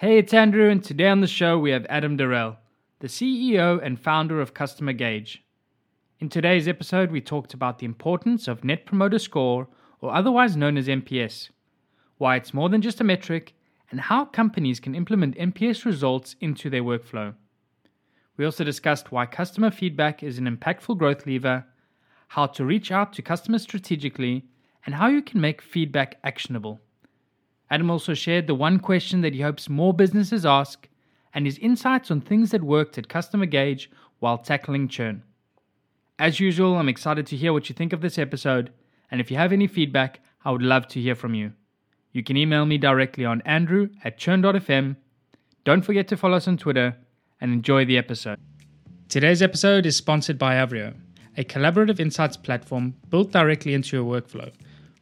Hey, it's Andrew, and today on the show we have Adam Dorrell, the CEO and founder of Customer Gauge. In today's episode, we talked about the importance of Net Promoter Score, or otherwise known as NPS, why it's more than just a metric, and how companies can implement NPS results into their workflow. We also discussed why customer feedback is an impactful growth lever, how to reach out to customers strategically, and how you can make feedback actionable. Adam also shared the one question that he hopes more businesses ask and his insights on things that worked at Customer Gauge while tackling churn. As usual, I'm excited to hear what you think of this episode, and if you have any feedback, I would love to hear from you. You can email me directly on andrew at churn.fm. Don't forget to follow us on Twitter and enjoy the episode. Today's episode is sponsored by Avrio, a collaborative insights platform built directly into your workflow.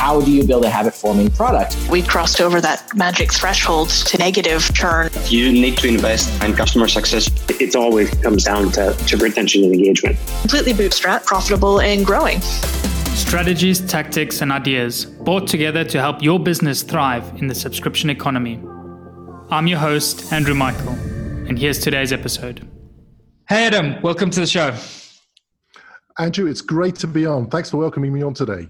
How do you build a habit forming product? We crossed over that magic threshold to negative churn. You need to invest in customer success. it always comes down to, to retention and engagement. Completely bootstrap, profitable and growing. Strategies, tactics, and ideas brought together to help your business thrive in the subscription economy. I'm your host, Andrew Michael, and here's today's episode. Hey, Adam, welcome to the show. Andrew, it's great to be on. Thanks for welcoming me on today.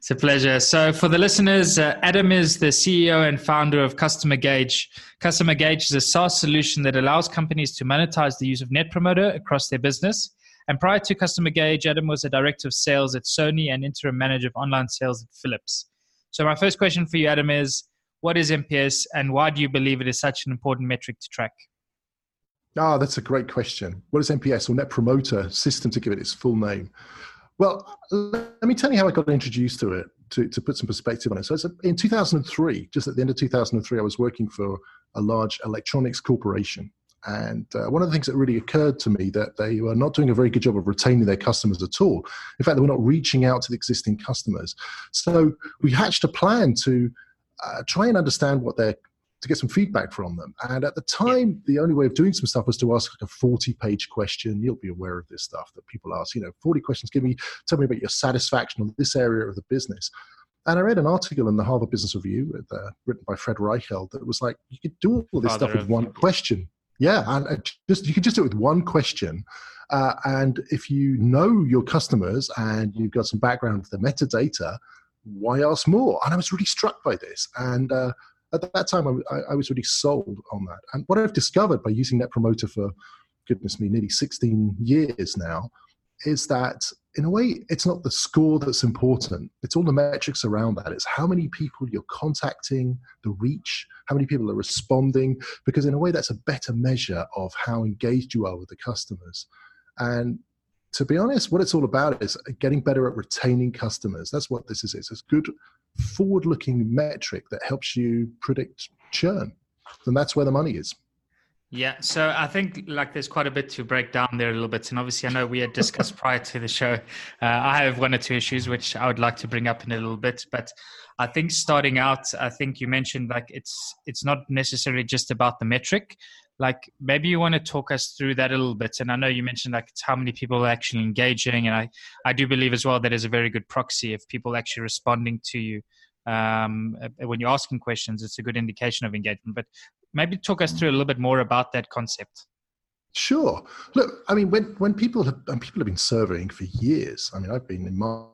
It's a pleasure. So, for the listeners, uh, Adam is the CEO and founder of Customer Gauge. Customer Gauge is a SaaS solution that allows companies to monetize the use of Net Promoter across their business. And prior to Customer Gauge, Adam was a director of sales at Sony and interim manager of online sales at Philips. So, my first question for you, Adam, is what is NPS and why do you believe it is such an important metric to track? Ah, that's a great question. What is NPS or Net Promoter System to give it its full name? Well, let me tell you how I got introduced to it to, to put some perspective on it. So, in 2003, just at the end of 2003, I was working for a large electronics corporation. And uh, one of the things that really occurred to me that they were not doing a very good job of retaining their customers at all. In fact, they were not reaching out to the existing customers. So we hatched a plan to uh, try and understand what their to get some feedback from them. And at the time, the only way of doing some stuff was to ask like a 40 page question. You'll be aware of this stuff that people ask, you know, 40 questions, give me, tell me about your satisfaction on this area of the business. And I read an article in the Harvard Business Review uh, written by Fred Reichheld that was like, you could do all this Father stuff with one question. Yeah, and uh, just you could just do it with one question. Uh, and if you know your customers and you've got some background with the metadata, why ask more? And I was really struck by this. And uh, at that time, I, I was really sold on that. And what I've discovered by using Net Promoter for, goodness me, nearly 16 years now, is that in a way, it's not the score that's important. It's all the metrics around that. It's how many people you're contacting, the reach, how many people are responding, because in a way, that's a better measure of how engaged you are with the customers. And to be honest, what it's all about is getting better at retaining customers. That's what this is. It's a good forward looking metric that helps you predict churn. And that's where the money is. Yeah, so I think like there's quite a bit to break down there a little bit, and obviously I know we had discussed prior to the show. Uh, I have one or two issues which I would like to bring up in a little bit, but I think starting out, I think you mentioned like it's it's not necessarily just about the metric. Like maybe you want to talk us through that a little bit, and I know you mentioned like it's how many people are actually engaging, and I I do believe as well that is a very good proxy if people actually responding to you um, uh, when you're asking questions. It's a good indication of engagement, but maybe talk us through a little bit more about that concept. Sure. Look, I mean, when, when people have and people have been surveying for years. I mean, I've been in mar-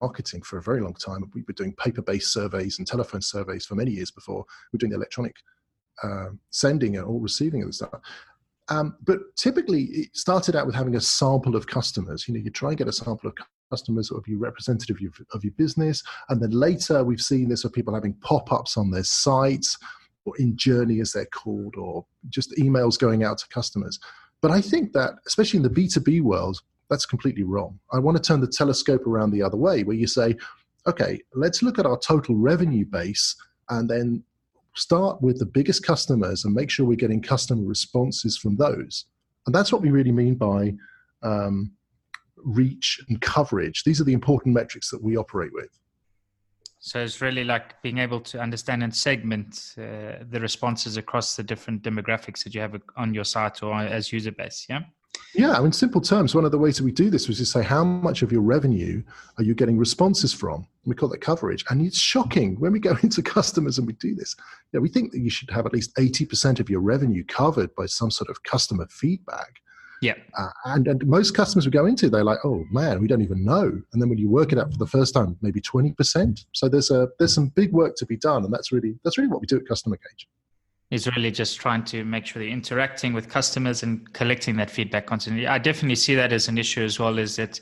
marketing for a very long time. We were doing paper-based surveys and telephone surveys for many years before we were doing the electronic uh, sending it or receiving of the stuff. Um, but typically, it started out with having a sample of customers. You know, you try and get a sample of customers that would be representative of your, of your business, and then later we've seen this of people having pop-ups on their sites, or in journey as they're called, or just emails going out to customers. But I think that, especially in the B2B world, that's completely wrong. I want to turn the telescope around the other way, where you say, okay, let's look at our total revenue base and then start with the biggest customers and make sure we're getting customer responses from those. And that's what we really mean by um, reach and coverage. These are the important metrics that we operate with. So it's really like being able to understand and segment uh, the responses across the different demographics that you have on your site or as user base. Yeah. Yeah, in simple terms, one of the ways that we do this was to say how much of your revenue are you getting responses from? We call that coverage, and it's shocking when we go into customers and we do this. You know, we think that you should have at least eighty percent of your revenue covered by some sort of customer feedback. Yeah. Uh, and, and most customers we go into, they're like, oh man, we don't even know. And then when you work it out for the first time, maybe 20%. So there's a there's some big work to be done. And that's really that's really what we do at Customer Gauge. Is really just trying to make sure they're interacting with customers and collecting that feedback constantly. I definitely see that as an issue as well, is that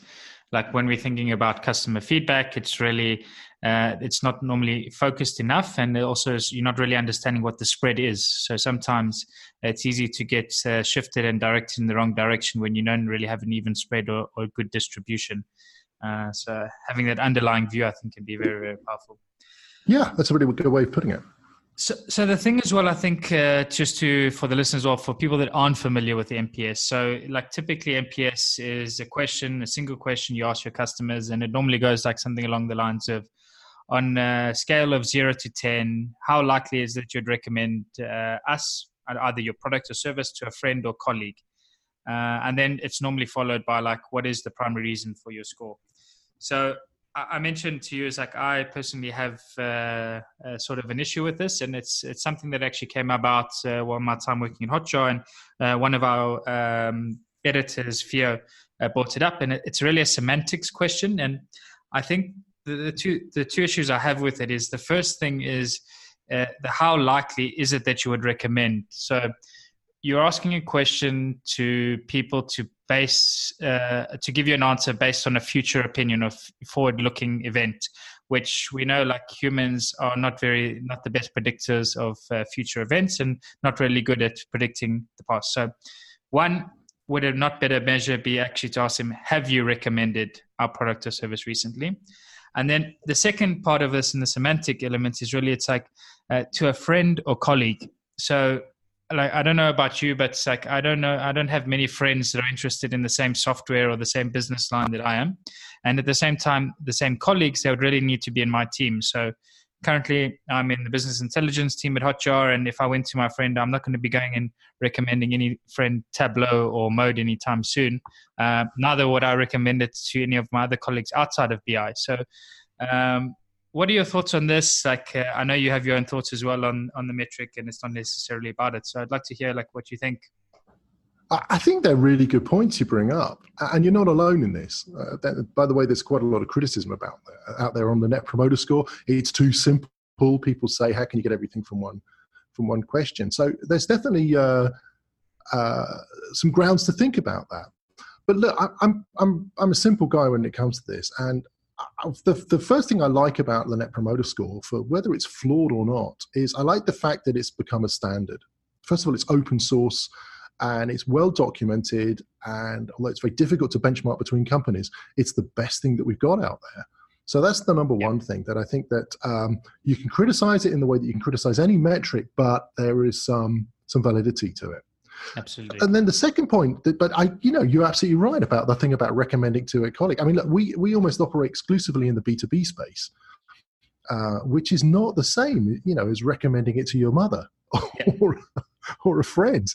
like when we're thinking about customer feedback, it's really uh, it's not normally focused enough and also you're not really understanding what the spread is. So sometimes it's easy to get uh, shifted and directed in the wrong direction when you don't really have an even spread or, or good distribution. Uh, so having that underlying view i think can be very very powerful. Yeah that's a really good way of putting it so, so the thing as well, I think, uh, just to for the listeners or for people that aren't familiar with the NPS. So, like typically, NPS is a question, a single question you ask your customers, and it normally goes like something along the lines of, on a scale of zero to 10, how likely is it you'd recommend uh, us, either your product or service, to a friend or colleague? Uh, and then it's normally followed by like, what is the primary reason for your score? So I mentioned to you is like I personally have uh, sort of an issue with this, and it's it's something that actually came about uh, while my time working in Hotjar, and uh, one of our um, editors, Theo, uh, brought it up, and it, it's really a semantics question, and I think the, the, two the two issues I have with it is the first thing is uh, the how likely is it that you would recommend. So you're asking a question to people to base uh, to give you an answer based on a future opinion of forward looking event which we know like humans are not very not the best predictors of uh, future events and not really good at predicting the past so one would a not better measure be actually to ask him have you recommended our product or service recently and then the second part of this in the semantic element is really it's like uh, to a friend or colleague. So like I don't know about you, but it's like I don't know I don't have many friends that are interested in the same software or the same business line that I am. And at the same time, the same colleagues, they would really need to be in my team. So currently I'm in the business intelligence team at Hotjar, and if I went to my friend, I'm not going to be going and recommending any friend Tableau or Mode anytime soon. Uh, neither would I recommend it to any of my other colleagues outside of BI. So, um, what are your thoughts on this? Like, uh, I know you have your own thoughts as well on on the metric, and it's not necessarily about it. So, I'd like to hear like what you think. I think they're really good points you bring up, and you're not alone in this. Uh, that, by the way, there's quite a lot of criticism about that, out there on the Net Promoter Score. It's too simple. People say, "How can you get everything from one from one question?" So there's definitely uh, uh, some grounds to think about that. But look, I, I'm I'm I'm a simple guy when it comes to this, and the, the first thing I like about the Net Promoter Score, for whether it's flawed or not, is I like the fact that it's become a standard. First of all, it's open source and it's well documented. And although it's very difficult to benchmark between companies, it's the best thing that we've got out there. So that's the number one thing that I think that um, you can criticize it in the way that you can criticize any metric, but there is some some validity to it. Absolutely. And then the second point, that, but I, you know, you're absolutely right about the thing about recommending to a colleague. I mean, look, we we almost operate exclusively in the B two B space, uh, which is not the same, you know, as recommending it to your mother yeah. or or a friend.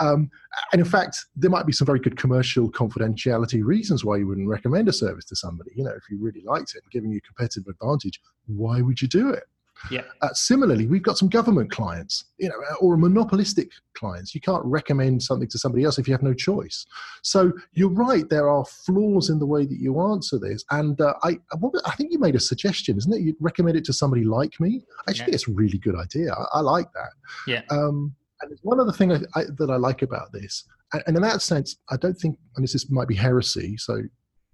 Um, and in fact, there might be some very good commercial confidentiality reasons why you wouldn't recommend a service to somebody. You know, if you really liked it and giving you competitive advantage, why would you do it? Yeah. Uh, similarly, we've got some government clients, you know, or monopolistic clients. You can't recommend something to somebody else if you have no choice. So you're right. There are flaws in the way that you answer this. And uh, I, I think you made a suggestion, isn't it? You'd recommend it to somebody like me. Actually, yeah. it's a really good idea. I, I like that. Yeah. Um, and there's one other thing I, I, that I like about this, and, and in that sense, I don't think, and this is, might be heresy, so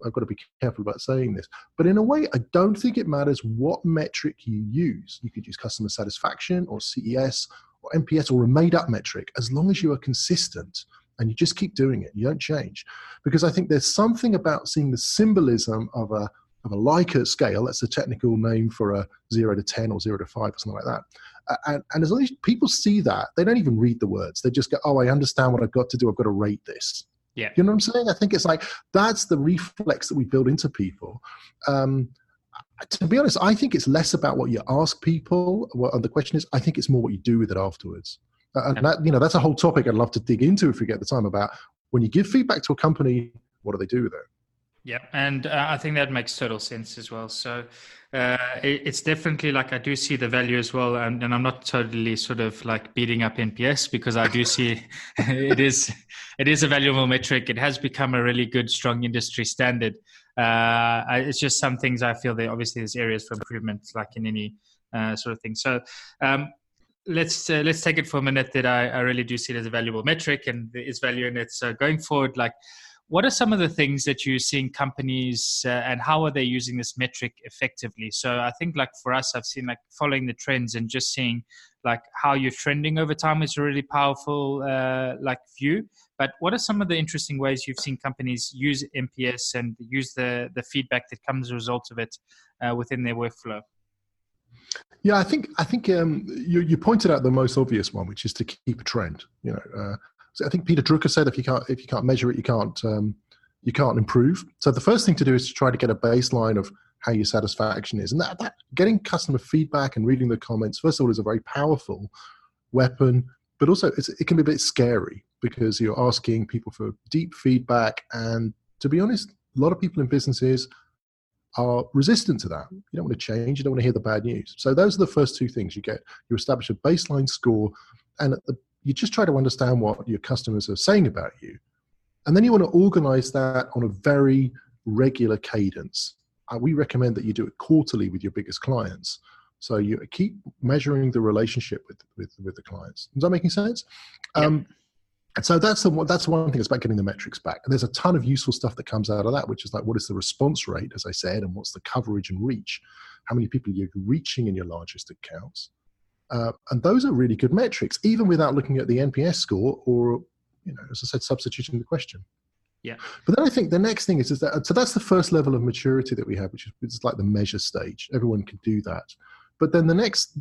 I've got to be careful about saying this. But in a way, I don't think it matters what metric you use. You could use customer satisfaction or CES or NPS or a made up metric, as long as you are consistent and you just keep doing it, you don't change. Because I think there's something about seeing the symbolism of a of a Likert scale, that's the technical name for a zero to 10 or zero to five or something like that. And, and as long as people see that, they don't even read the words. They just go, oh, I understand what I've got to do. I've got to rate this. Yeah. You know what I'm saying? I think it's like that's the reflex that we build into people. Um, to be honest, I think it's less about what you ask people. What, the question is, I think it's more what you do with it afterwards. Uh, and that, you know, that's a whole topic I'd love to dig into if we get the time about when you give feedback to a company, what do they do with it? Yeah, and uh, I think that makes total sense as well. So uh, it, it's definitely like I do see the value as well, and, and, I'm not totally sort of like beating up NPS because I do see it is it is a valuable metric. It has become a really good, strong industry standard. Uh, it's just some things I feel that obviously there's areas for improvement, like in any uh, sort of thing. So. Um, let's uh, let's take it for a minute that I, I really do see it as a valuable metric and there is value in it. So going forward, like what are some of the things that you're seeing companies uh, and how are they using this metric effectively? So I think like for us, I've seen like following the trends and just seeing like how you're trending over time is a really powerful uh, like view. But what are some of the interesting ways you've seen companies use NPS and use the the feedback that comes as a result of it uh, within their workflow? Yeah, I think I think um, you, you pointed out the most obvious one, which is to keep a trend. You know, uh, I think Peter Drucker said if you can't if you can't measure it, you can't um, you can't improve. So the first thing to do is to try to get a baseline of how your satisfaction is, and that, that getting customer feedback and reading the comments first of all is a very powerful weapon, but also it can be a bit scary because you're asking people for deep feedback, and to be honest, a lot of people in businesses are resistant to that. You don't want to change. You don't want to hear the bad news. So those are the first two things you get. You establish a baseline score, and at the you just try to understand what your customers are saying about you. And then you want to organize that on a very regular cadence. Uh, we recommend that you do it quarterly with your biggest clients. So you keep measuring the relationship with, with, with the clients. Is that making sense? Yeah. Um, and so that's the one, that's one thing. It's about getting the metrics back. And there's a ton of useful stuff that comes out of that, which is like what is the response rate, as I said, and what's the coverage and reach? How many people you're reaching in your largest accounts? Uh, and those are really good metrics, even without looking at the NPS score or, you know, as I said, substituting the question. Yeah. But then I think the next thing is, is that, so that's the first level of maturity that we have, which is it's like the measure stage. Everyone can do that. But then the next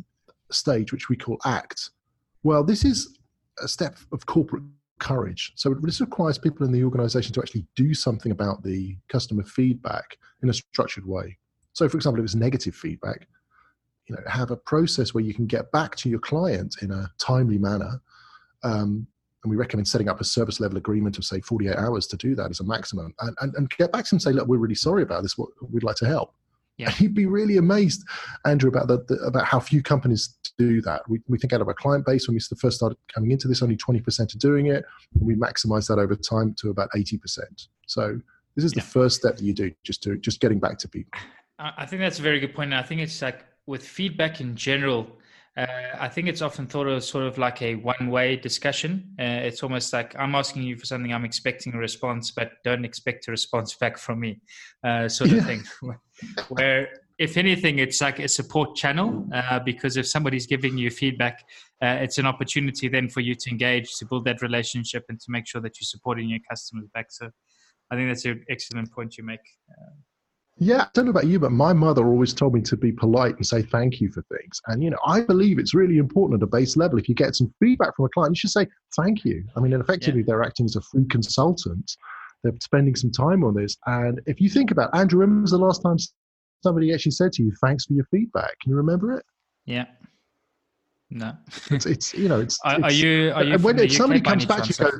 stage, which we call ACT, well, this is a step of corporate courage. So this requires people in the organization to actually do something about the customer feedback in a structured way. So, for example, if it's negative feedback, you know have a process where you can get back to your client in a timely manner um, and we recommend setting up a service level agreement of say 48 hours to do that as a maximum and, and, and get back to them and say look we're really sorry about this what we'd like to help yeah. And you'd be really amazed, Andrew, about the, the, about how few companies do that. We, we think out of our client base when we first started coming into this, only 20% are doing it. And we maximize that over time to about 80%. So this is yeah. the first step that you do, just to just getting back to people. I think that's a very good point. I think it's like with feedback in general, uh, I think it's often thought of sort of like a one-way discussion. Uh, it's almost like I'm asking you for something, I'm expecting a response, but don't expect a response back from me, uh, sort of yeah. thing. Where, if anything, it's like a support channel uh, because if somebody's giving you feedback, uh, it's an opportunity then for you to engage, to build that relationship, and to make sure that you're supporting your customers back. So, I think that's an excellent point you make. Yeah, I don't know about you, but my mother always told me to be polite and say thank you for things. And, you know, I believe it's really important at a base level. If you get some feedback from a client, you should say thank you. I mean, effectively, yeah. they're acting as a free consultant. They're spending some time on this. And if you think about Andrew, when was the last time somebody actually said to you, thanks for your feedback? Can you remember it? Yeah. No. it's, it's, you know, it's. Are, it's, are you, are you when if somebody comes back, you go,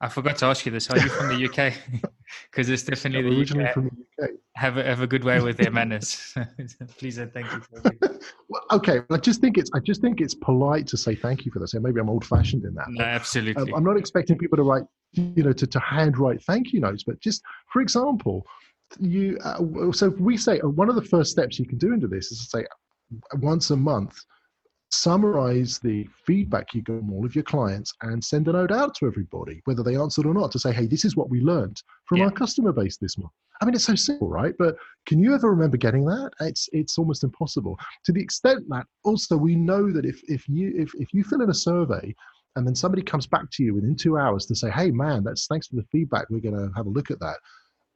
I forgot to ask you this. Are you from the UK? Because it's definitely the originally UK. from the UK. Have a, have a good way with their manners. Please and thank you. well, okay, I just think it's I just think it's polite to say thank you for this. And maybe I'm old fashioned in that. No, absolutely. Um, I'm not expecting people to write, you know, to, to handwrite thank you notes, but just for example, you. Uh, so we say uh, one of the first steps you can do into this is to say once a month summarize the feedback you got from all of your clients and send a note out to everybody, whether they answered or not, to say, hey, this is what we learned from Yeah. our customer base this month. I mean, it's so simple, right? But can you ever remember getting that? It's it's almost impossible. To the extent that also we know that if if you if, if you fill in a survey and then somebody comes back to you within two hours to say, hey man, that's thanks for the feedback, we're gonna have a look at that,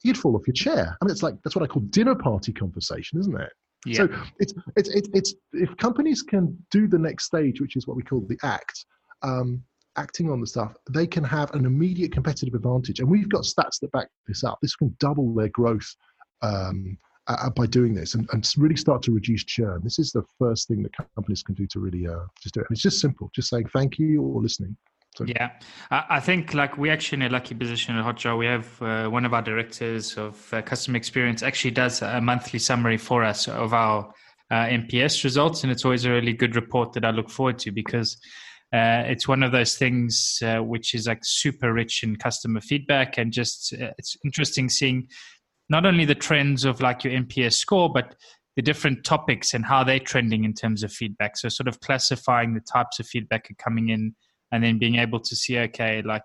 you'd fall off your chair. I mean, it's like that's what I call dinner party conversation, isn't it? Yeah. So it's, it's it's it's if companies can do the next stage, which is what we call the act, um, acting on the stuff, they can have an immediate competitive advantage. And we've got stats that back this up. This can double their growth um, uh, by doing this and, and really start to reduce churn. This is the first thing that companies can do to really uh, just do it. And it's just simple, just saying thank you or listening. So, Yeah, I, think like we actually in a lucky position at Hotjar. We have uh, one of our directors of uh, customer experience actually does a monthly summary for us of our uh, NPS results, and it's always a really good report that I look forward to because uh, it's one of those things uh, which is like super rich in customer feedback and just uh, it's interesting seeing not only the trends of like your NPS score, but the different topics and how they're trending in terms of feedback. So sort of classifying the types of feedback are coming in and then being able to see okay like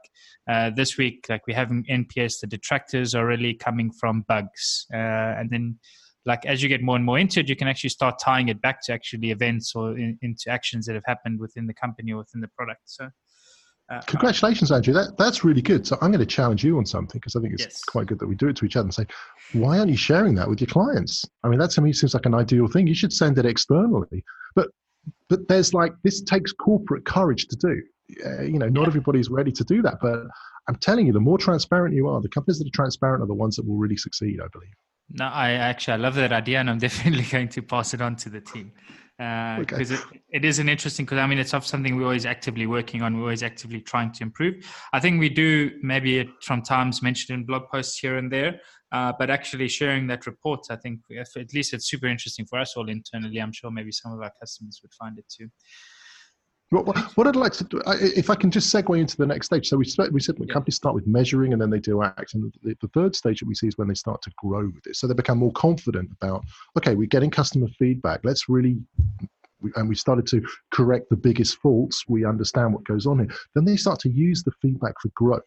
uh, this week like we're having nps the detractors are really coming from bugs uh, and then like as you get more and more into it you can actually start tying it back to actually events or in, into actions that have happened within the company or within the product so uh, Congratulations, Andrew. That that's really good. So I'm going to challenge you on something because I think it's Yes. quite good that we do it to each other and say, why aren't you sharing that with your clients? I mean, that to me seems like an ideal thing. You should send it externally. But but there's like this takes corporate courage to do. Uh, you know, not everybody's ready to do that. But I'm telling you, the more transparent you are, the companies that are transparent are the ones that will really succeed. I believe. No, I actually I love that idea, and I'm definitely going to pass it on to the team because it, it is an interesting. Because I mean, it's something we're always actively working on. We're always actively trying to improve. I think we do maybe it from times mentioned in blog posts here and there, uh, but actually sharing that report, I think if, at least it's super interesting for us all internally. I'm sure maybe some of our customers would find it too. What, what, I'd like to do, if I can just segue into the next stage. So we we said Yeah. companies start with measuring and then they do act, and the, the third stage that we see is when they start to grow with it. So they become more confident about, okay, we're getting customer feedback. Let's really, and we started to correct the biggest faults. We understand what goes on here. Then they start to use the feedback for growth.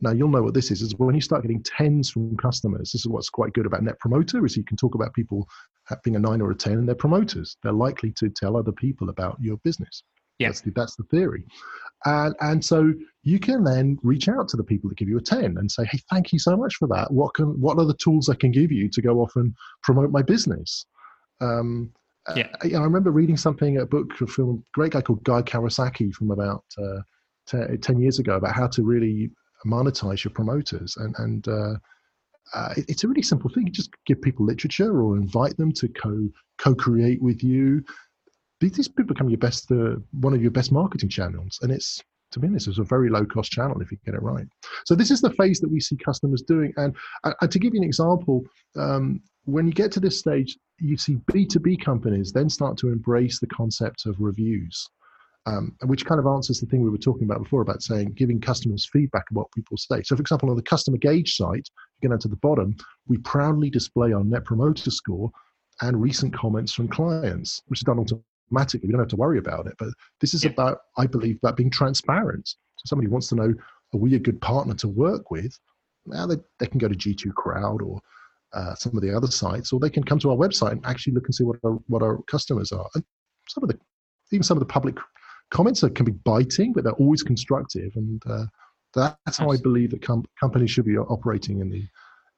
Now you'll know what this is. Is when you start getting tens from customers. This is what's quite good about Net Promoter. Is you can talk about people having a nine or a ten, and they're promoters. They're likely to tell other people about your business. Yeah. That's the, that's the theory. And, and so you can then reach out to the people that give you a 10 and say, hey, thank you so much for that. What, can, what are the tools I can give you to go off and promote my business? Um, uh, Yeah. I, I remember reading something, a book from a great guy called Guy Kawasaki from about uh, te- 10 years ago about how to really monetize your promoters. And, and uh, uh, it- it's a really simple thing. You just give people literature or invite them to co co create with you. These people become your best, uh, one of your best marketing channels, and it's to be honest, it's a very low cost channel if you get it right. So this is the phase that we see customers doing. And, to give you an example, um, when you get to this stage, you see B two B companies then start to embrace the concept of reviews. Um, which kind of answers the thing we were talking about before about saying giving customers feedback on what people say. So, for example, on the customer gauge site, you get down to the bottom, we proudly display our net promoter score and recent comments from clients, which is done automatically. We don't have to worry about it. But this is Yeah. about, I believe, about being transparent. So, somebody wants to know, are we a good partner to work with? Now they, they can go to G2 Crowd or uh, some of the other sites, or they can come to our website and actually look and see what our, what our customers are. And some of the, even some of the public comments are, can be biting, but they're always constructive. And uh, that's how I believe that com- companies should be operating in the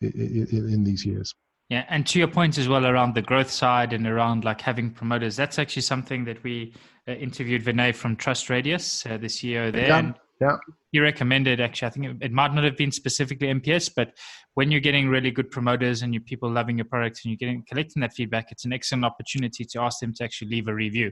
in, in, in these years. Yeah, and to your point as well around the growth side and around like having promoters, that's actually something that we uh, interviewed Vinay from Trust Radius, uh, the CEO there. Yeah, yeah. He recommended actually, I think it, it might not have been specifically NPS, but when you're getting really good promoters and you people loving your product and you're getting collecting that feedback, it's an excellent opportunity to ask them to actually leave a review.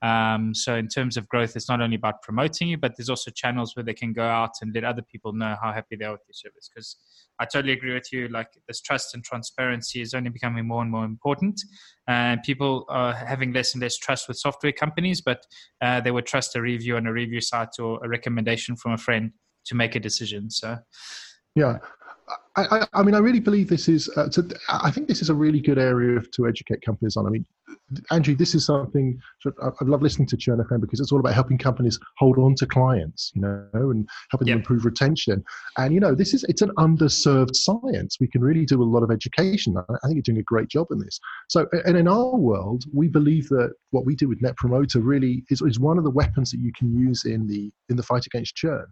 Um, so in terms of growth, it's not only about promoting you, but there's also channels where they can go out and let other people know how happy they are with your service. Because I totally agree with you. Like this trust and transparency is only becoming more and more important. And people are having less and less trust with software companies, but uh, they would trust a review on a review site or a recommendation from a friend to make a decision. So Yeah. I, I, mean, I really believe this is. Uh, to, I think this is a really good area to educate companies on. I mean, Andrew, this is something I love listening to Churn FM because it's all about helping companies hold on to clients, you know, and helping Yep. them improve retention. And you know, this is it's an underserved science. We can really do a lot of education. I I think you're doing a great job in this. So, and in our world, we believe that what we do with Net Promoter really is, is one of the weapons that you can use in the in the fight against churn.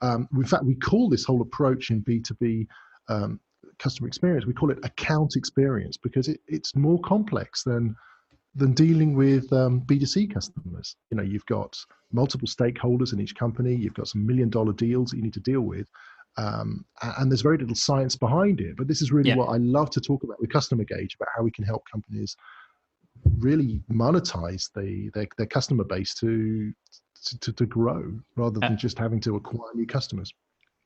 Um, in fact, we call this whole approach in B two B um, customer experience. We call it account experience because it, it's more complex than than dealing with um, B2C customers. You know, you've got multiple stakeholders in each company. You've got some million dollar deals that you need to deal with. Um, and there's very little science behind it. But this is really Yeah. what I love to talk about with Customer Gauge about how we can help companies really monetize the, their, their customer base to, to, to, to grow rather than just having to acquire new customers.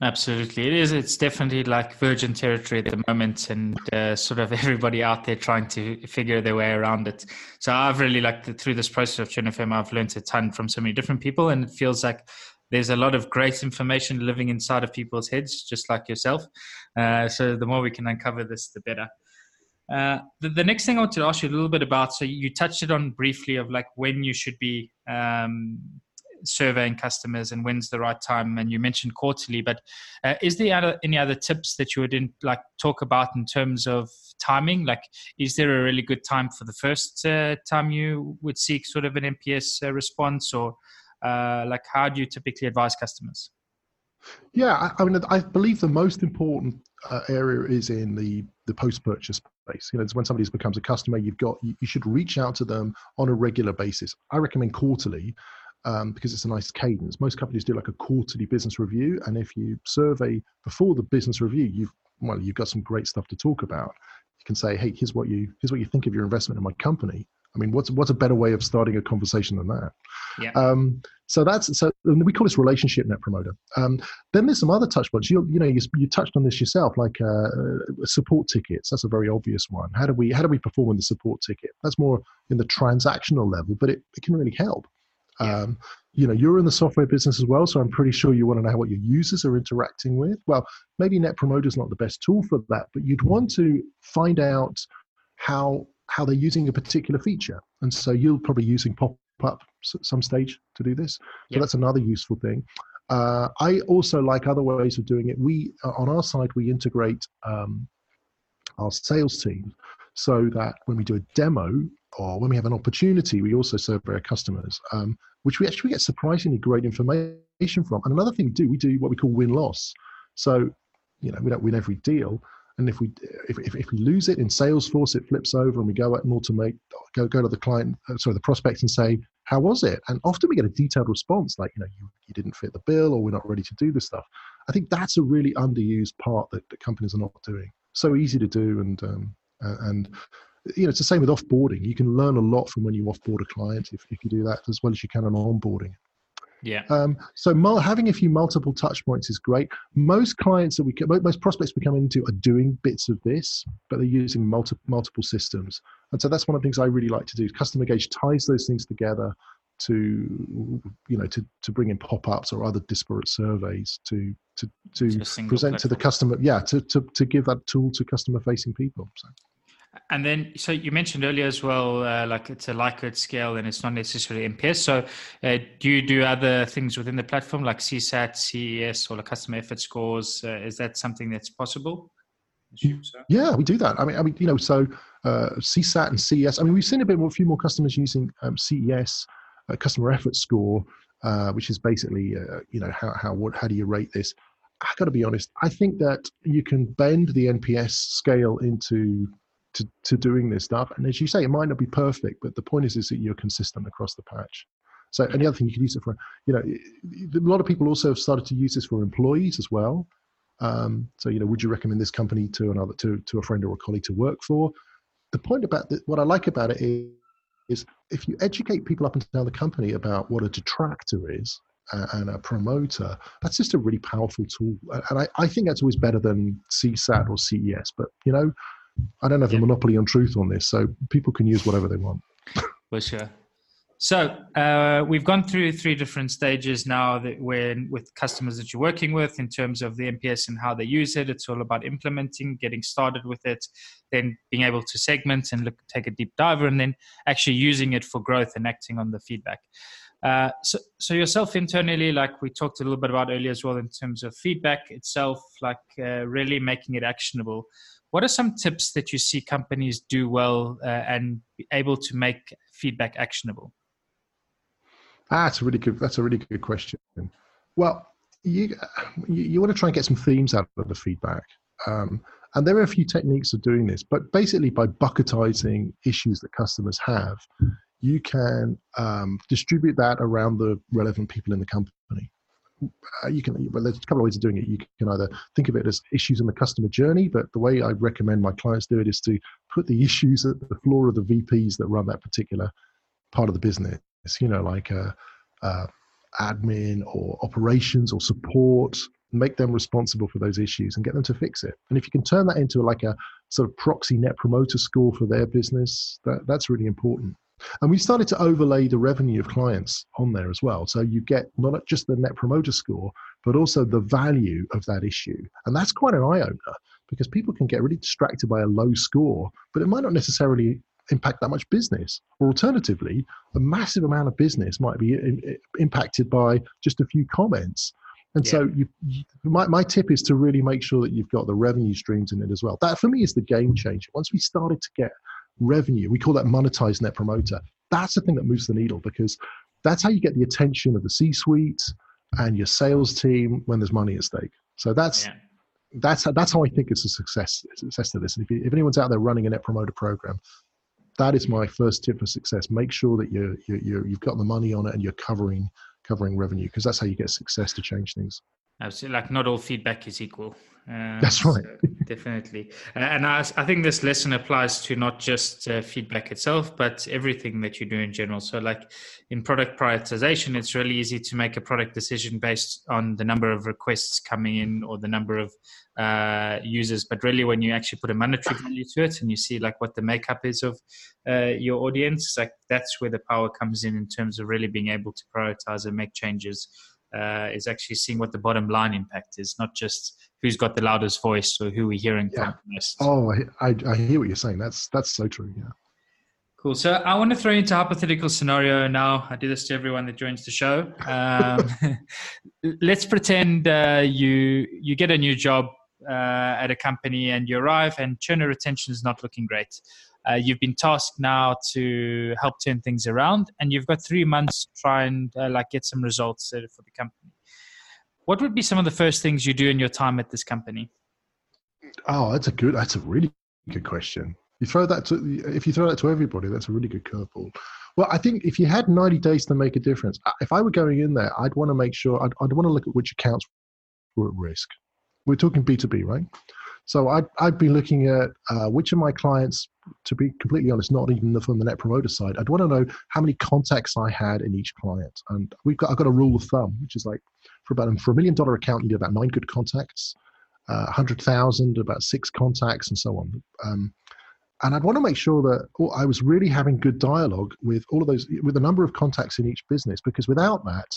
Absolutely, it is. It's definitely like virgin territory at the moment, and uh, sort of everybody out there trying to figure their way around it. So I've really like the, through this process of Churn I've learned a ton from so many different people, and it feels like there's a lot of great information living inside of people's heads, just like yourself. Uh, so the more we can uncover this, the better. Uh, the, the next thing I wanted to ask you a little bit about, so you touched it on briefly of like when you should be um, surveying customers and when's the right time, and you mentioned quarterly, but uh, is there any other tips that you would in, like talk about in terms of timing? Like, is there a really good time for the first uh, time you would seek sort of an NPS uh, response, or uh, like how do you typically advise customers? Yeah, I, I mean, I believe the most important uh, area is in the the post purchase space. You know, it's when somebody becomes a customer, you've got you, you should reach out to them on a regular basis. I recommend quarterly um, because it's a nice cadence. Most companies do like a quarterly business review, and if you survey before the business review, you've well, you've got some great stuff to talk about. You can say, hey, here's what you here's what you think of your investment in my company. I mean, what's what's a better way of starting a conversation than that? Yeah. Um, so that's so we call this relationship net promoter. Um, then there's some other touch points. You you know you, you touched on this yourself, like uh, support tickets. That's a very obvious one. How do we how do we perform in the support ticket? That's more in the transactional level, but it, it can really help. Um, you know, you're in the software business as well, so I'm pretty sure you want to know what your users are interacting with. Well, maybe Net Promoter is not the best tool for that, but you'd want to find out how how they're using a particular feature, and so you'll probably using pop up at some stage to do this. So Yep. that's another useful thing. Uh, I also like other ways of doing it. We uh, on our side we integrate um, our sales team so that when we do a demo or when we have an opportunity, we also survey our customers, um, which we actually get surprisingly great information from. And another thing we do, we do what we call win loss. So, you know, we don't win every deal. And if we if, if, if we lose it in Salesforce, it flips over and we go out and automate, go go to the client, uh, sorry, the prospect and say, how was it? And often we get a detailed response like, you know, you, you didn't fit the bill or we're not ready to do this stuff. I think that's a really underused part that, that companies are not doing. So easy to do and um, and you know it's the same with offboarding. You can learn a lot from when you offboard a client if, if you do that as well as you can on onboarding. Yeah. Um, so mul- having a few multiple touch points is great. Most clients that we most prospects we come into are doing bits of this, but they're using multi- multiple systems. And so that's one of the things I really like to do. Customer Gauge ties those things together to you know to to bring in pop-ups or other disparate surveys to to to To a single present to the customer yeah to, to to give that tool to customer facing people so And then, so you mentioned earlier as well, uh, like it's a Likert scale and it's not necessarily NPS. So, uh, do you do other things within the platform like CSAT, CES, or the customer effort scores? Uh, is that something that's possible? So. Yeah, we do that. I mean, I mean, you know, so uh, CSAT and CES. I mean, we've seen a bit more, a few more customers using um, CES, uh, customer effort score, uh, which is basically, uh, you know, how how what how do you rate this? I got to be honest. I think that you can bend the NPS scale into to, to doing this stuff, and as you say, it might not be perfect, but the point is is that you're consistent across the patch. So, and the other thing you can use it for, you know, a lot of people also have started to use this for employees as well. Um, so, you know, would you recommend this company to another, to, to a friend or a colleague to work for? The point about the, what I like about it is, is if you educate people up and down the company about what a detractor is and a promoter, that's just a really powerful tool. And I, I think that's always better than CSAT or CES. But, you know, I don't have Yeah. a monopoly on truth on this, so people can use whatever they want. For sure. So uh, we've gone through three different stages now that when with customers that you're working with in terms of the NPS and how they use it. It's all about implementing, getting started with it, then being able to segment and look, take a deep diver, and then actually using it for growth and acting on the feedback. Uh, so, so yourself internally, like we talked a little bit about earlier as well, in terms of feedback itself, like uh, really making it actionable. What are some tips that you see companies do well uh, and able to make feedback actionable? Ah, that's a really good. That's a really good question. Well, you you, you want to try and get some themes out of the feedback, um, and there are a few techniques of doing this. But basically, by bucketizing issues that customers have, you can um, distribute that around the relevant people in the company. Uh, you can well there's a couple of ways of doing it. You can either think of it as issues in the customer journey but the way i recommend my clients do it is to put the issues at the floor of the vps that run that particular part of the business you know like uh, uh, admin or operations or support. Make them responsible for those issues and get them to fix it. And if you can turn that into like a sort of proxy net promoter score for their business that, that's really important and we started to overlay the revenue of clients on there as well. So you get not just the net promoter score, but also the value of that issue. And that's quite an eye opener because people can get really distracted by a low score, but it might not necessarily impact that much business. Or alternatively, a massive amount of business might be impacted by just a few comments. And yeah. so, you, you, my, my tip is to really make sure that you've got the revenue streams in it as well. That for me is the game changer. Once we started to get revenue. We call that monetized net promoter. That's the thing that moves the needle because that's how you get the attention of the C-suite and your sales team when there's money at stake. So that's yeah. that's that's how I think it's a success success to this. And if, you, if anyone's out there running a net promoter program, that is my first tip for success. Make sure that you you you've got the money on it and you're covering covering revenue because that's how you get success to change things. Absolutely, like not all feedback is equal. Uh, That's right. So definitely. And I, I, think this lesson applies to not just uh, feedback itself, but everything that you do in general. So, like in product prioritization, it's really easy to make a product decision based on the number of requests coming in or the number of uh, users. But really, when you actually put a monetary value to it and you see like what the makeup is of uh, your audience, like that's where the power comes in in terms of really being able to prioritize and make changes uh, is actually seeing what the bottom line impact is, not just who's got the loudest voice or who we're hearing yeah. from most. Oh, I, I, I, hear what you're saying. That's that's so true. Yeah. Cool. So I want to throw into a hypothetical scenario now. I do this to everyone that joins the show. Um, let's pretend uh, you you get a new job uh, at a company and you arrive and churn retention is not looking great. Uh, you've been tasked now to help turn things around, and you've got three months to try and uh, like get some results uh, for the company. What would be some of the first things you do in your time at this company? Oh, that's a good. That's a really good question. You throw that to if you throw that to everybody, that's a really good curveball. Well, I think if you had 90 days to make a difference, if I were going in there, I'd want to make sure I'd, I'd want to look at which accounts were at risk. We're talking B2B, right? So I'd, I'd be looking at uh, which of my clients, to be completely honest, not even from the net promoter side, I'd want to know how many contacts I had in each client. And we've got, I've got a rule of thumb, which is like for about for a million dollar account, you do about nine good contacts, uh, 100,000, about six contacts, and so on. Um, and I'd want to make sure that I was really having good dialogue with all of those, with a number of contacts in each business, because without that,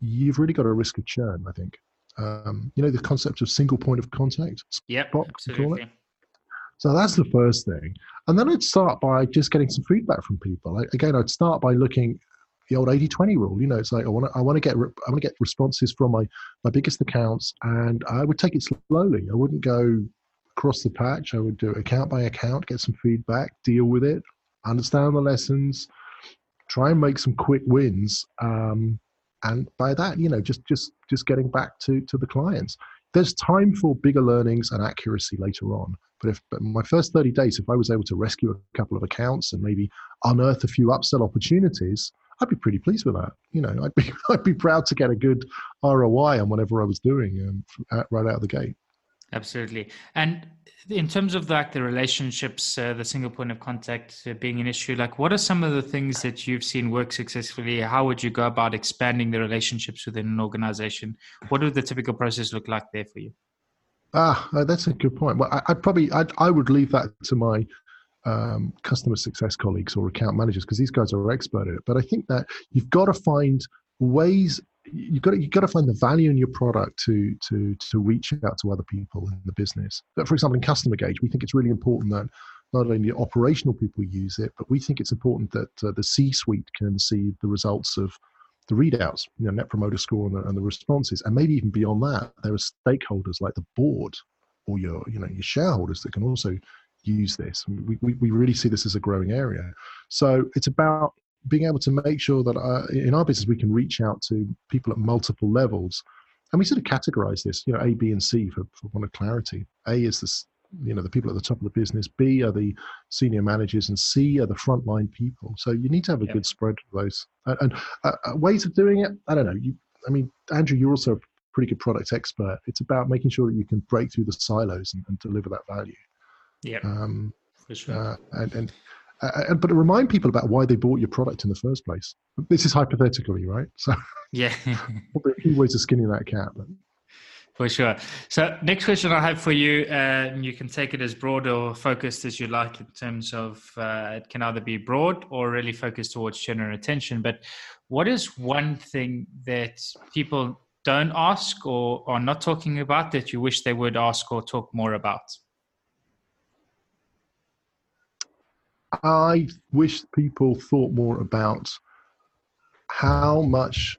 you've really got a risk of churn, I think. Um, you know, the concept of single point of contact. Yep, absolutely. So that's the first thing. And then I'd start by just getting some feedback from people. I, again, I'd start by looking the old 80-20 rule. You know, it's like I want to I want to get I want to get responses from my my biggest accounts, and I would take it slowly. I wouldn't go across the patch. I would do account by account, get some feedback, deal with it, understand the lessons, try and make some quick wins. Um, and by that you know just just just getting back to to the clients. There's time for bigger learnings and accuracy later on but if but my first 30 days if i was able to rescue a couple of accounts and maybe unearth a few upsell opportunities i'd be pretty pleased with that you know i'd be i'd be proud to get a good roi on whatever i was doing um, right out of the gate Absolutely. And in terms of like the relationships, uh, the single point of contact uh, being an issue, like what are some of the things that you've seen work successfully? How would you go about expanding the relationships within an organization? What would the typical process look like there for you? Ah, uh, that's a good point. Well, I, would probably, I'd, I would leave that to my um, customer success colleagues or account managers because these guys are expert at it. But I think that you've got to find ways. You've got to, you've got to find the value in your product to to to reach out to other people in the business. But for example, in Customer Gauge, we think it's really important that not only the operational people use it, but we think it's important that uh, the C-suite can see the results of the readouts, you know, net promoter score and the, and the responses, and maybe even beyond that, there are stakeholders like the board or your you know your shareholders that can also use this. We, we, we really see this as a growing area. So it's about being able to make sure that uh, in our business we can reach out to people at multiple levels. And we sort of categorize this, you know, A, B, and C for, for one of clarity. A is this, you know, the people at the top of the business. B are the senior managers, and C are the frontline people. So you need to have a good spread of those. And, and uh, uh, ways of doing it, I don't know. You, I mean, Andrew, you're also a pretty good product expert. It's about making sure that you can break through the silos and, and deliver that value. Yeah, Um, for sure. uh, and, and, uh, and but remind people about why they bought your product in the first place. This is hypothetically, right? So yeah. probably a few ways of skinning that cat. But For sure. So, next question I have for you, uh, and you can take it as broad or focused as you like in terms of uh, it can either be broad or really focused towards general attention. But what is one thing that people don't ask or are not talking about that you wish they would ask or talk more about? I wish people thought more about how much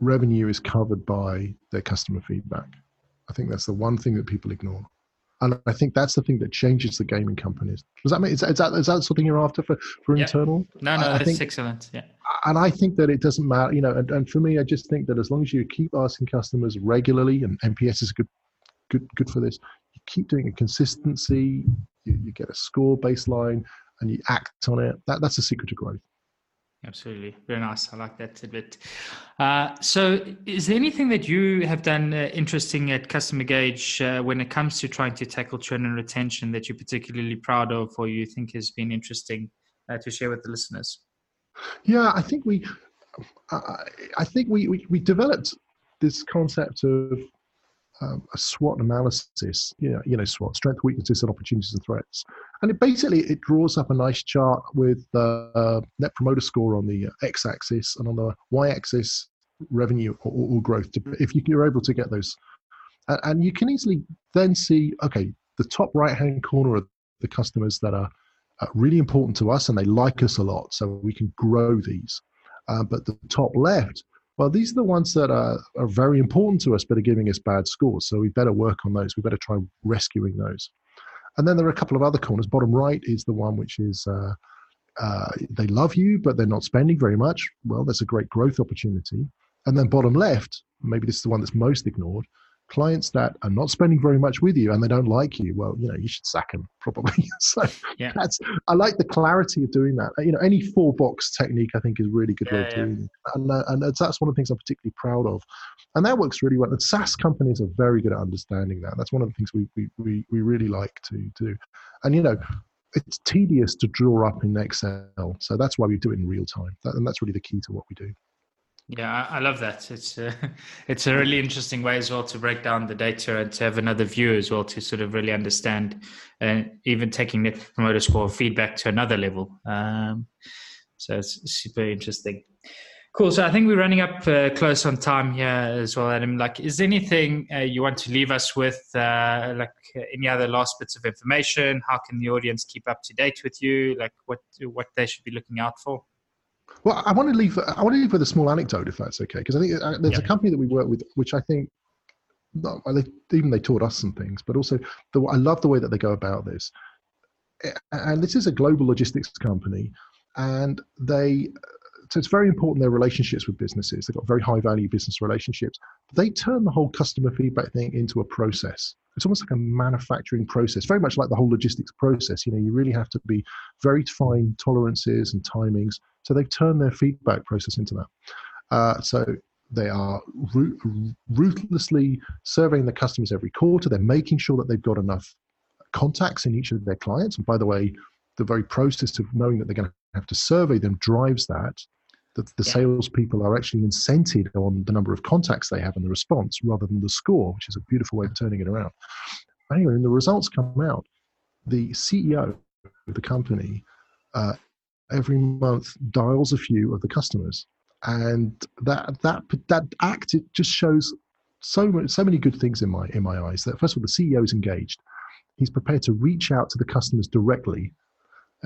revenue is covered by their customer feedback. I think that's the one thing that people ignore. And I think that's the thing that changes the game in companies. Does that mean is that, is that, is that something you're after for, for Yeah. internal? No, no, I- I that's think- excellent. Yeah. and I think that it doesn't matter, you know. And, and for me, I just think that as long as you keep asking customers regularly, and NPS is good, good, good for this. You keep doing a consistency. You, you get a score baseline, and you act on it. That that's the secret to growth. Absolutely. Very nice. I like that tidbit. Uh, so, is there anything that you have done uh, interesting at Customer Gauge uh, when it comes to trying to tackle churn and retention that you're particularly proud of or you think has been interesting uh, to share with the listeners? Yeah, I think we, I, I think we, we we developed this concept of um, a SWOT analysis. You know, you know, SWOT: strength, weaknesses, and opportunities and threats. And it basically it draws up a nice chart with the uh, net promoter score on the x-axis and on the y-axis revenue or, or growth. If you, you're able to get those, and, and you can easily then see, okay, the top right-hand corner are the customers that are uh, really important to us and they like us a lot, so we can grow these. Uh, but the top left, well, these are the ones that are, are very important to us but are giving us bad scores. So we better work on those. We better try rescuing those. And then there are a couple of other corners. Bottom right is the one which is uh, uh, they love you, but they're not spending very much. Well, that's a great growth opportunity. And then bottom left, maybe this is the one that's most ignored. Clients that are not spending very much with you and they don't like you. Well, you know, you should sack them probably. so Yeah. that's I like the clarity of doing that. You know, any four box technique I think is really good way Yeah, of yeah. doing it, and uh, and that's that's one of the things I'm particularly proud of, and that works really well. And SaaS companies are very good at understanding that. That's one of the things we we we, we really like to do, and you know. It's tedious to draw up in Excel, so that's why we do it in real time, that, and that's really the key to what we do. Yeah, I, I love that. It's uh, it's a really interesting way as well to break down the data and to have another view as well to sort of really understand and even taking the promoter score feedback to another level. Um, so it's super interesting. Cool. So I think we're running up uh, close on time here as well, Adam. Like, is there anything uh, you want to leave us with? Uh, like uh, any other last bits of information? How can the audience keep up to date with you? Like, what what they should be looking out for? Well, I want to leave. I want to leave with a small anecdote, if that's okay, because I think uh, there's Yeah. a company that we work with, which I think, no, well, they, even they taught us some things, but also the, I love the way that they go about this. And this is a global logistics company, and they. So it's very important their relationships with businesses. They've got very high value business relationships. They turn the whole customer feedback thing into a process. It's almost like a manufacturing process, very much like the whole logistics process. You know, you really have to be very fine tolerances and timings so they've turned their feedback process into that. Uh, so they are ruthlessly surveying the customers every quarter. They're making sure that they've got enough contacts in each of their clients. And by the way, the very process of knowing that they're going to have to survey them drives that. That the Yeah. salespeople are actually incented on the number of contacts they have and the response rather than the score, which is a beautiful way of turning it around. Anyway, when the results come out, the CEO of the company uh, every month dials a few of the customers, and that that that act it just shows so much, so many good things in my in my eyes. That first of all, the CEO is engaged. He's prepared to reach out to the customers directly.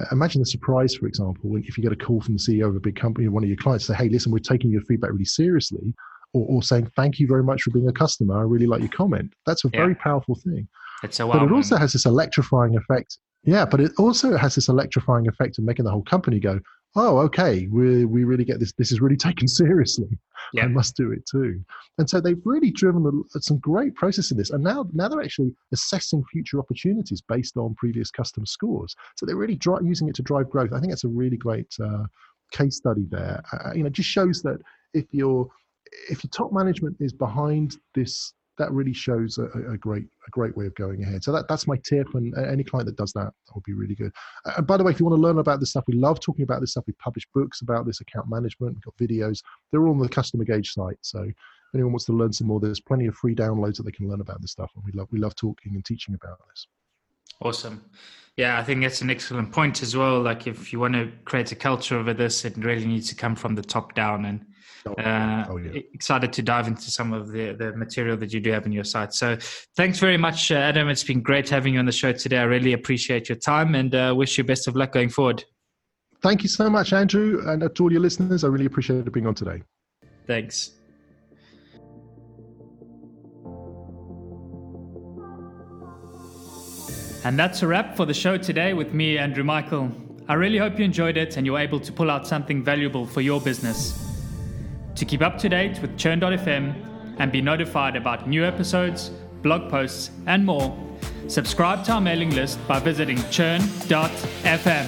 Uh, imagine the surprise, for example, if you get a call from the CEO of a big company or one of your clients, say, "Hey, listen, we're taking your feedback really seriously," or, or saying, "Thank you very much for being a customer. I really like your comment." That's a Yeah. very powerful thing. It's a But it also has this electrifying effect. Yeah, but it also has this electrifying effect of making the whole company go, "Oh, okay, we we really get this. This is really taken seriously. Yeah. I must do it too." And so they've really driven a, some great process in this. And now now they're actually assessing future opportunities based on previous customer scores. So they're really dri- using it to drive growth. I think it's a really great uh, case study there. Uh, you know, it just shows that if your if your top management is behind this that really shows a, a- great a great way of going ahead. So that, that's my tip, and any client that does that, that would be really good. And by the way, if you want to learn about this stuff, we love talking about this stuff. We publish books about this account management. We've got videos. They're all on the Customer Gauge site. So if anyone wants to learn some more, there's plenty of free downloads that they can learn about this stuff. And we love we love talking and teaching about this. Awesome. Yeah, I think that's an excellent point as well. Like, if you want to create a culture over this, it really needs to come from the top down. And Oh, uh, oh, yeah. excited to dive into some of the, the material that you do have on your site. So, thanks very much, uh, Adam. It's been great having you on the show today. I really appreciate your time and uh, wish you best of luck going forward. Thank you so much, Andrew, and to all your listeners. I really appreciate it being on today. Thanks. And that's a wrap for the show today with me, Andrew Michael. I really hope you enjoyed it and you're able to pull out something valuable for your business. To keep up to date with Churn.fm and be notified about new episodes, blog posts, and more, subscribe to our mailing list by visiting churn.fm.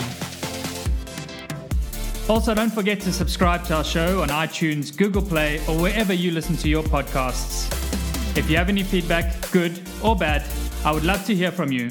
Also, don't forget to subscribe to our show on iTunes, Google Play, or wherever you listen to your podcasts. If you have any feedback, good or bad, I would love to hear from you,